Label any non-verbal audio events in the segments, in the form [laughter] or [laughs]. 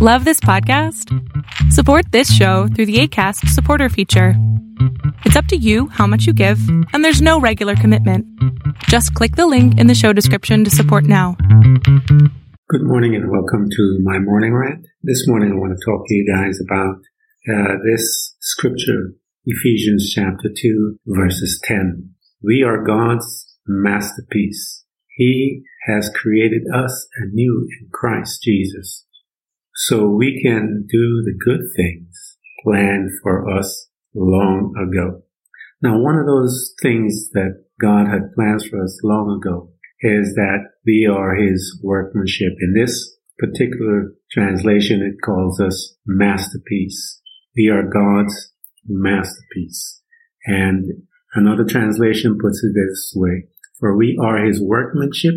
Love this podcast? Support this show through the ACAST supporter feature. It's up to you how much you give, and there's no regular commitment. Just click the link in the show description to support now. Good morning and welcome to my morning rant. This morning I want to talk to you guys about uh, this scripture, Ephesians chapter 2, verses 10. We are God's masterpiece. He has created us anew in Christ Jesus so we can do the good things planned for us long ago. Now, one of those things that God had plans for us long ago is that we are His workmanship. In this particular translation, it calls us masterpiece. We are God's masterpiece. And another translation puts it this way, for we are His workmanship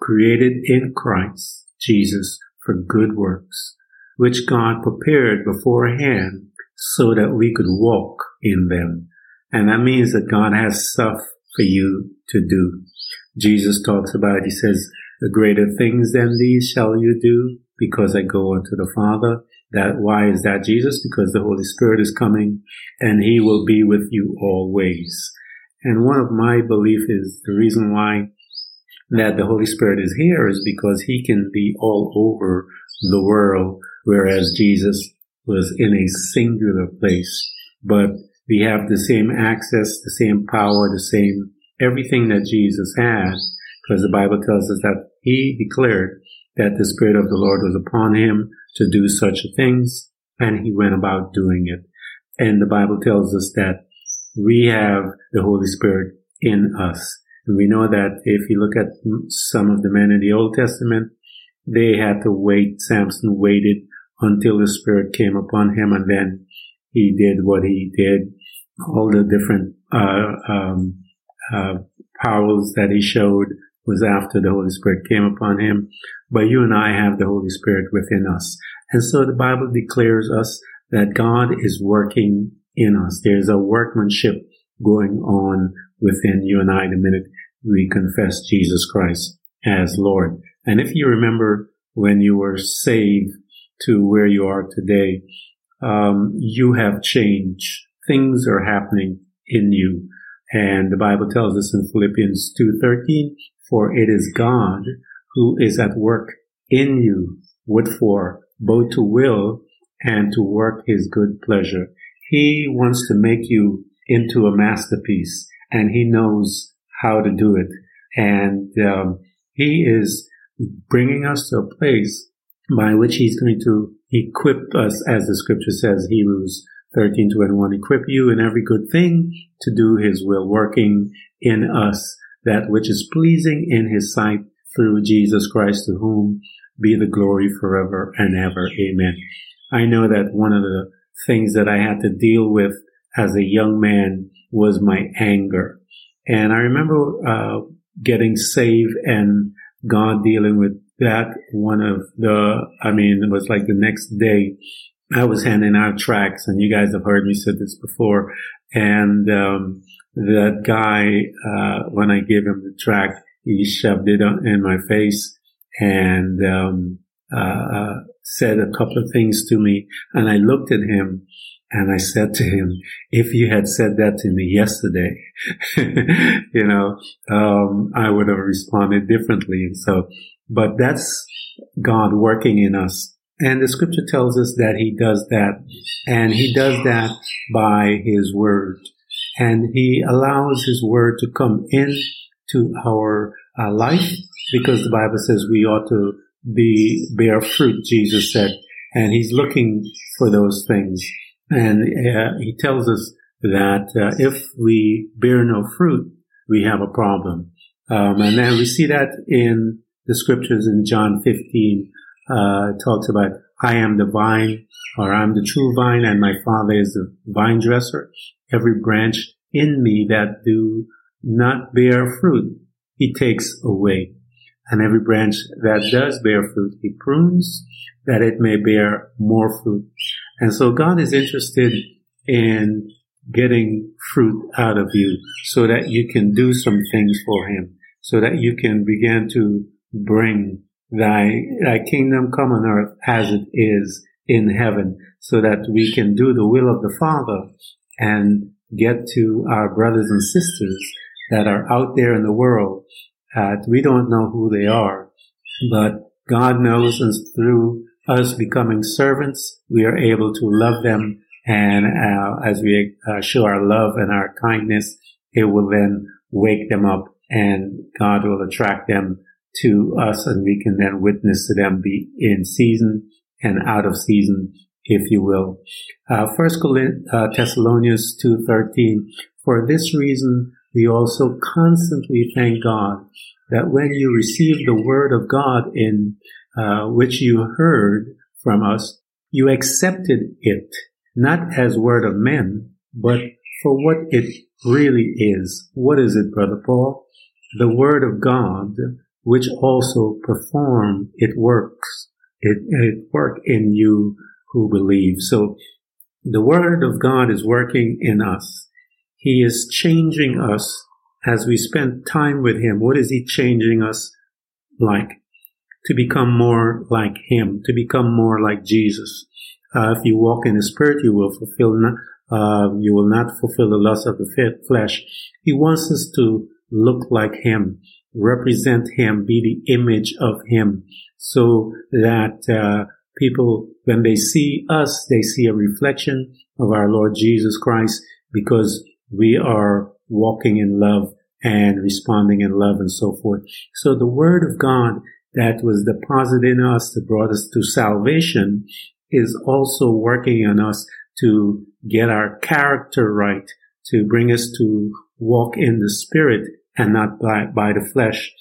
created in Christ Jesus for good works, which God prepared beforehand so that we could walk in them. And that means that God has stuff for you to do. Jesus talks about, he says, the greater things than these shall you do because I go unto the Father. That, why is that Jesus? Because the Holy Spirit is coming and he will be with you always. And one of my belief is the reason why that the Holy Spirit is here is because he can be all over the world, whereas Jesus was in a singular place. But we have the same access, the same power, the same everything that Jesus had, because the Bible tells us that he declared that the Spirit of the Lord was upon him to do such things, and he went about doing it. And the Bible tells us that we have the Holy Spirit in us. And we know that if you look at some of the men in the Old Testament, they had to wait. Samson waited until the Spirit came upon him and then he did what he did. All the different, uh, um, uh, powers that he showed was after the Holy Spirit came upon him. But you and I have the Holy Spirit within us. And so the Bible declares us that God is working in us. There's a workmanship going on within you and I the minute we confess Jesus Christ as Lord. And if you remember when you were saved to where you are today, um, you have changed. Things are happening in you. And the Bible tells us in Philippians 2.13, for it is God who is at work in you, with for both to will and to work his good pleasure. He wants to make you into a masterpiece and he knows how to do it. And um, he is bringing us to a place by which he's going to equip us, as the scripture says, Hebrews 13, 21, equip you in every good thing to do his will, working in us that which is pleasing in his sight through Jesus Christ, to whom be the glory forever and ever. Amen. I know that one of the things that I had to deal with as a young man was my anger. And I remember uh, getting saved and God dealing with that. One of the, I mean, it was like the next day I was handing out tracks, and you guys have heard me say this before. And, um, that guy, uh, when I gave him the track, he shoved it in my face and, um, uh, said a couple of things to me and I looked at him and I said to him, if you had said that to me yesterday, [laughs] you know, um, I would have responded differently. And so, but that's God working in us. And the scripture tells us that he does that and he does that by his word and he allows his word to come in to our uh, life because the Bible says we ought to be bear fruit, Jesus said, and he's looking for those things. And uh, he tells us that uh, if we bear no fruit, we have a problem. Um, and then we see that in the scriptures in John 15, uh, talks about, I am the vine, or I'm the true vine, and my father is the vine dresser. Every branch in me that do not bear fruit, he takes away. And every branch that does bear fruit, he prunes that it may bear more fruit. And so God is interested in getting fruit out of you so that you can do some things for him, so that you can begin to bring thy, thy kingdom come on earth as it is in heaven so that we can do the will of the Father and get to our brothers and sisters that are out there in the world. that we don't know who they are, but God knows and through us becoming servants, we are able to love them. And uh, as we uh, show our love and our kindness, it will then wake them up and God will attract them to us and we can then witness to them be in season and out of season, if you will. Uh, First uh, Thessalonians 2.13, for this reason, we also constantly thank God that when you received the word of God in uh, which you heard from us, you accepted it not as word of men, but for what it really is. What is it, Brother Paul? The word of God, which also perform it works. It, it work in you who believe. So the word of God is working in us. He is changing us as we spend time with Him. What is He changing us like? To become more like Him, to become more like Jesus. Uh, if you walk in the Spirit, you will fulfill, not, uh, you will not fulfill the lust of the flesh. He wants us to look like Him, represent Him, be the image of Him, so that uh, people, when they see us, they see a reflection of our Lord Jesus Christ because we are walking in love and responding in love and so forth. So the word of God that was deposited in us that brought us to salvation is also working on us to get our character right, to bring us to walk in the spirit and not by, by the flesh.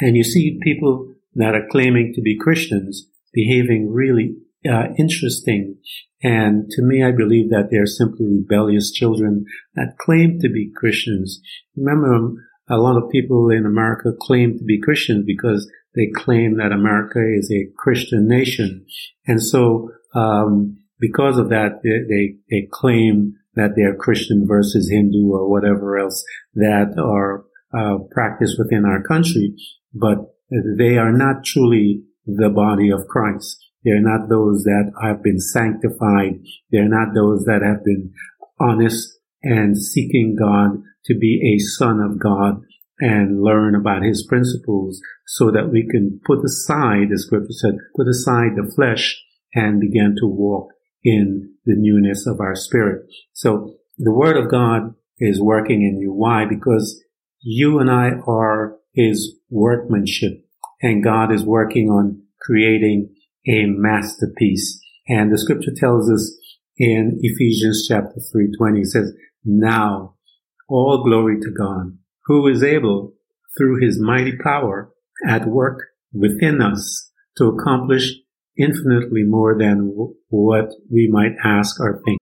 And you see people that are claiming to be Christians behaving really uh, interesting. And to me, I believe that they're simply rebellious children that claim to be Christians. Remember, a lot of people in America claim to be Christians because they claim that America is a Christian nation. And so, um, because of that, they, they, they claim that they're Christian versus Hindu or whatever else that are uh, practiced within our country, but they are not truly the body of Christ. They're not those that have been sanctified. They're not those that have been honest and seeking God to be a son of God and learn about his principles so that we can put aside, the scripture said, put aside the flesh and begin to walk in the newness of our spirit. So the word of God is working in you. Why? Because you and I are his workmanship and God is working on creating a masterpiece. And the scripture tells us in Ephesians chapter 3:20 it says, "Now all glory to God, who is able through his mighty power at work within us to accomplish infinitely more than what we might ask or think."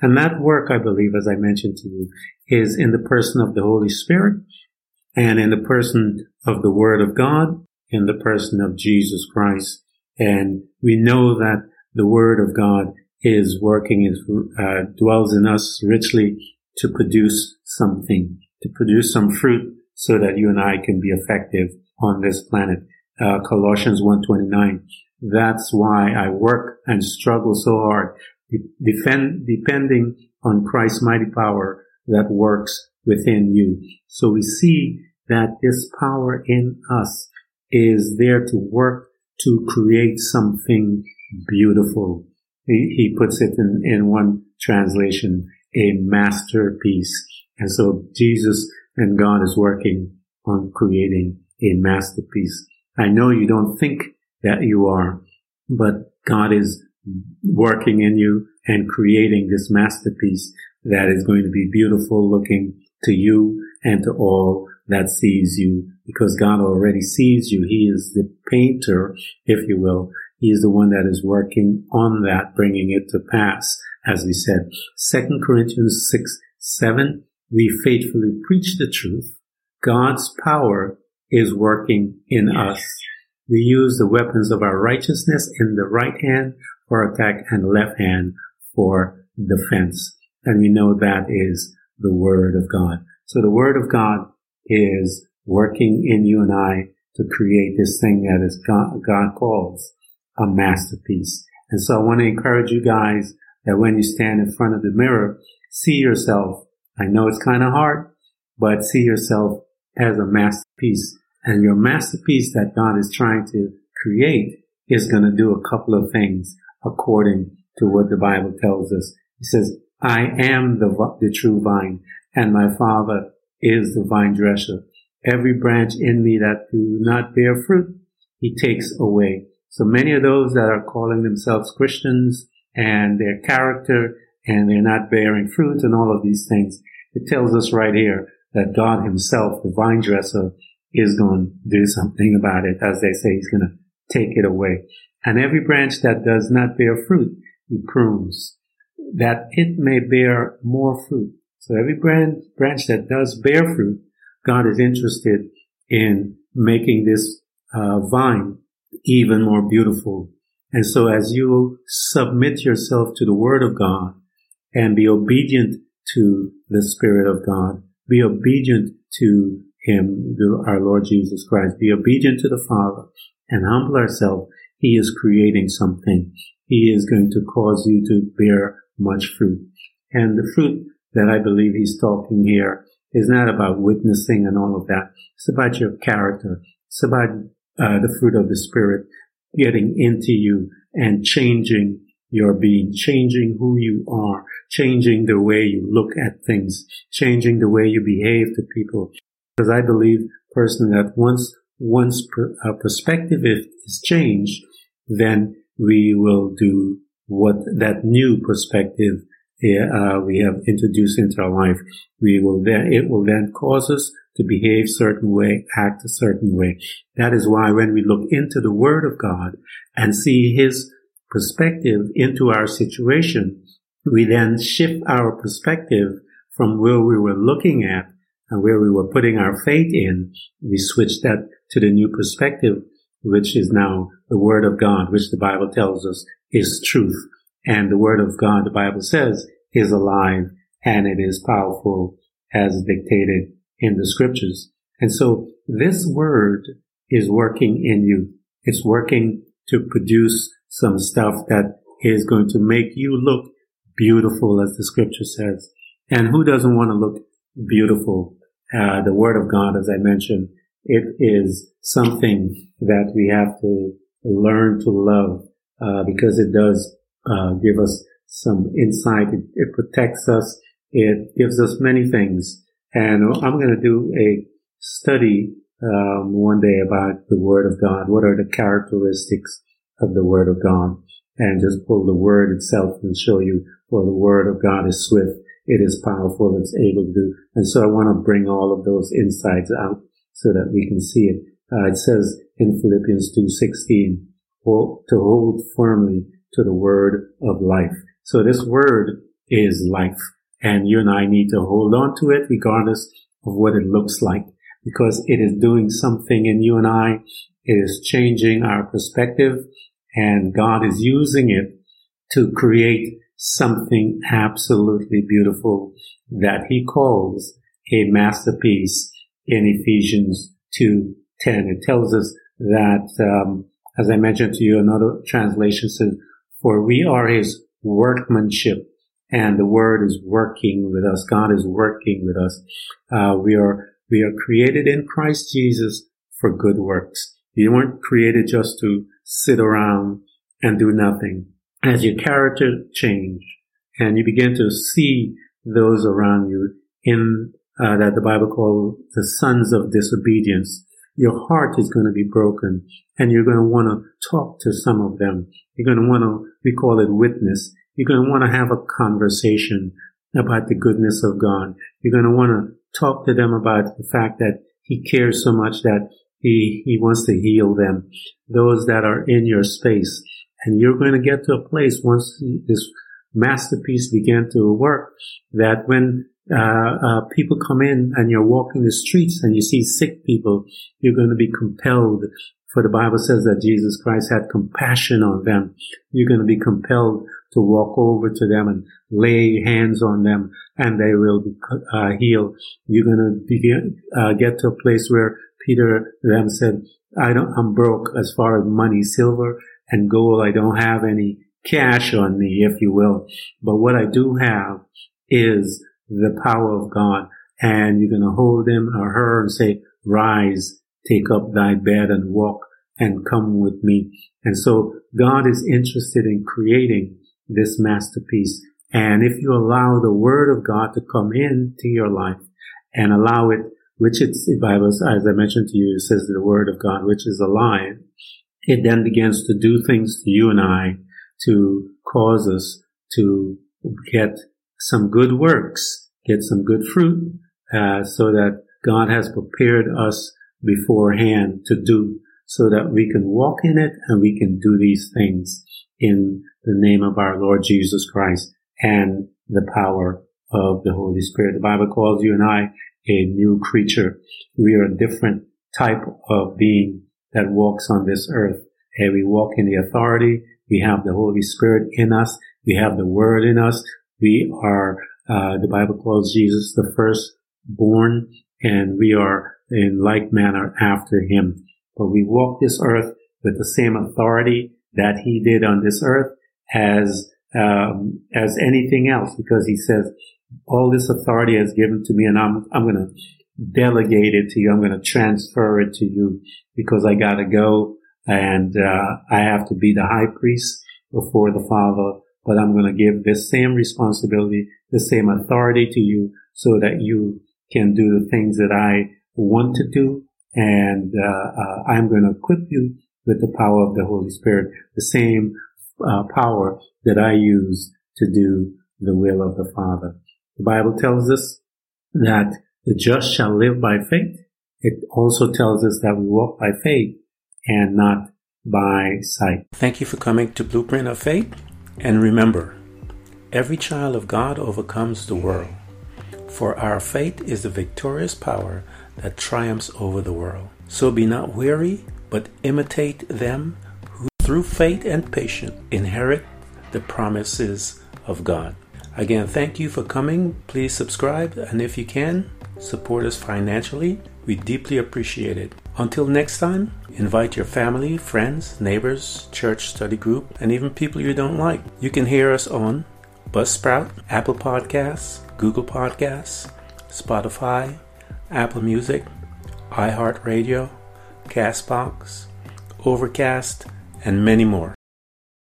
And that work, I believe, as I mentioned to you, is in the person of the Holy Spirit and in the person of the Word of God, in the person of Jesus Christ. And we know that the Word of God is working, is, uh, dwells in us richly to produce something, to produce some fruit so that you and I can be effective on this planet. Uh, Colossians 129. That's why I work and struggle so hard defend, depending on Christ's mighty power that works within you. So we see that this power in us is there to work to create something beautiful. He, he puts it in, in one translation, a masterpiece. And so Jesus and God is working on creating a masterpiece. I know you don't think that you are, but God is working in you and creating this masterpiece that is going to be beautiful looking to you and to all that sees you because God already sees you. He is the painter, if you will. He is the one that is working on that, bringing it to pass, as we said. Second Corinthians 6, 7, we faithfully preach the truth. God's power is working in us. We use the weapons of our righteousness in the right hand for attack and left hand for defense. And we know that is the Word of God. So the Word of God is working in you and I to create this thing that is God, God calls a masterpiece. And so I want to encourage you guys that when you stand in front of the mirror, see yourself. I know it's kind of hard, but see yourself as a masterpiece. And your masterpiece that God is trying to create is going to do a couple of things according to what the Bible tells us. He says, I am the, the true vine and my father is the vine dresser. Every branch in me that do not bear fruit, he takes away. So many of those that are calling themselves Christians and their character and they're not bearing fruit and all of these things, it tells us right here that God himself, the vine dresser, is going to do something about it. As they say, he's going to take it away. And every branch that does not bear fruit, he prunes that it may bear more fruit. So every branch, branch that does bear fruit, God is interested in making this uh, vine even more beautiful. And so as you submit yourself to the word of God and be obedient to the spirit of God, be obedient to him, our Lord Jesus Christ, be obedient to the Father and humble ourselves. He is creating something. He is going to cause you to bear much fruit. And the fruit that I believe he's talking here is not about witnessing and all of that. It's about your character. It's about uh, the fruit of the Spirit getting into you and changing your being, changing who you are, changing the way you look at things, changing the way you behave to people. Because I believe personally that once once uh, perspective is changed, then we will do what that new perspective uh, we have introduced into our life, we will then, it will then cause us to behave certain way, act a certain way. That is why when we look into the Word of God and see His perspective into our situation, we then shift our perspective from where we were looking at and where we were putting our faith in. We switched that to the new perspective, which is now the Word of God, which the Bible tells us is truth. And the word of God, the Bible says, is alive and it is powerful as dictated in the scriptures. And so this word is working in you. It's working to produce some stuff that is going to make you look beautiful as the scripture says. And who doesn't want to look beautiful? Uh, the word of God, as I mentioned, it is something that we have to learn to love uh, because it does uh, give us some insight. It, it, protects us. It gives us many things. And I'm going to do a study um, one day about the Word of God. What are the characteristics of the Word of God? And just pull the Word itself and show you. For the Word of God is swift. It is powerful. It's able to do. And so I want to bring all of those insights out so that we can see it. Uh, it says in Philippians 2:16 to hold firmly to the word of life. So this word is life and you and I need to hold on to it regardless of what it looks like because it is doing something in you and I. It is changing our perspective and God is using it to create something absolutely beautiful that he calls a masterpiece in Ephesians 2:10. It tells us that um, as I mentioned to you, another translation says, for we are his workmanship and the word is working with us. God is working with us. Uh, we are, we are created in Christ Jesus for good works. You weren't created just to sit around and do nothing. As your character change and you begin to see those around you in uh, that the Bible calls the sons of disobedience, your heart is going to be broken and you're going to want to talk to some of them. You're going to want to, we call it witness. You're going to want to have a conversation about the goodness of God. You're going to want to talk to them about the fact that he cares so much that he, he wants to heal them, those that are in your space. And you're going to get to a place once this masterpiece began to work that when uh, uh, people come in and you're walking the streets and you see sick people, you're going to be compelled. For the Bible says that Jesus Christ had compassion on them. You're going to be compelled to walk over to them and lay hands on them and they will be uh, healed. You're going to begin, uh, get to a place where Peter them said, I don't, I'm broke as far as money, silver and gold. I don't have any cash on me, if you will. But what I do have is the power of God. And you're going to hold him or her and say, rise, take up thy bed and walk and come with me. And so God is interested in creating this masterpiece. And if you allow the word of God to come into your life and allow it, which it's, the Bible, as I mentioned to you, it says the word of God, which is alive, it then begins to do things to you and I to cause us to get some good works, get some good fruit, uh, so that God has prepared us beforehand to do so that we can walk in it and we can do these things in the name of our Lord Jesus Christ and the power of the Holy Spirit. The Bible calls you and I a new creature. We are a different type of being that walks on this earth. And we walk in the authority. We have the Holy Spirit in us. We have the Word in us. We are, uh, the Bible calls Jesus the firstborn and we are in like manner after him. But we walk this earth with the same authority that he did on this earth as, um, as anything else because he says, all this authority is given to me and I'm, I'm going to delegate it to you. I'm going to transfer it to you because I got to go and, uh, I have to be the high priest before the Father but I'm going to give this same responsibility, the same authority to you so that you can do the things that I want to do. And uh, uh, I'm going to equip you with the power of the Holy Spirit, the same uh, power that I use to do the will of the Father. The Bible tells us that the just shall live by faith. It also tells us that we walk by faith and not by sight. Thank you for coming to Blueprint of Faith. And remember, every child of God overcomes the world, for our faith is the victorious power that triumphs over the world. So be not weary, but imitate them who through faith and patience inherit the promises of God. Again, thank you for coming. Please subscribe, and if you can, support us financially. We deeply appreciate it. Until next time, invite your family, friends, neighbors, church study group, and even people you don't like. You can hear us on Buzzsprout, Apple Podcasts, Google Podcasts, Spotify, Apple Music, iHeartRadio, Castbox, Overcast, and many more.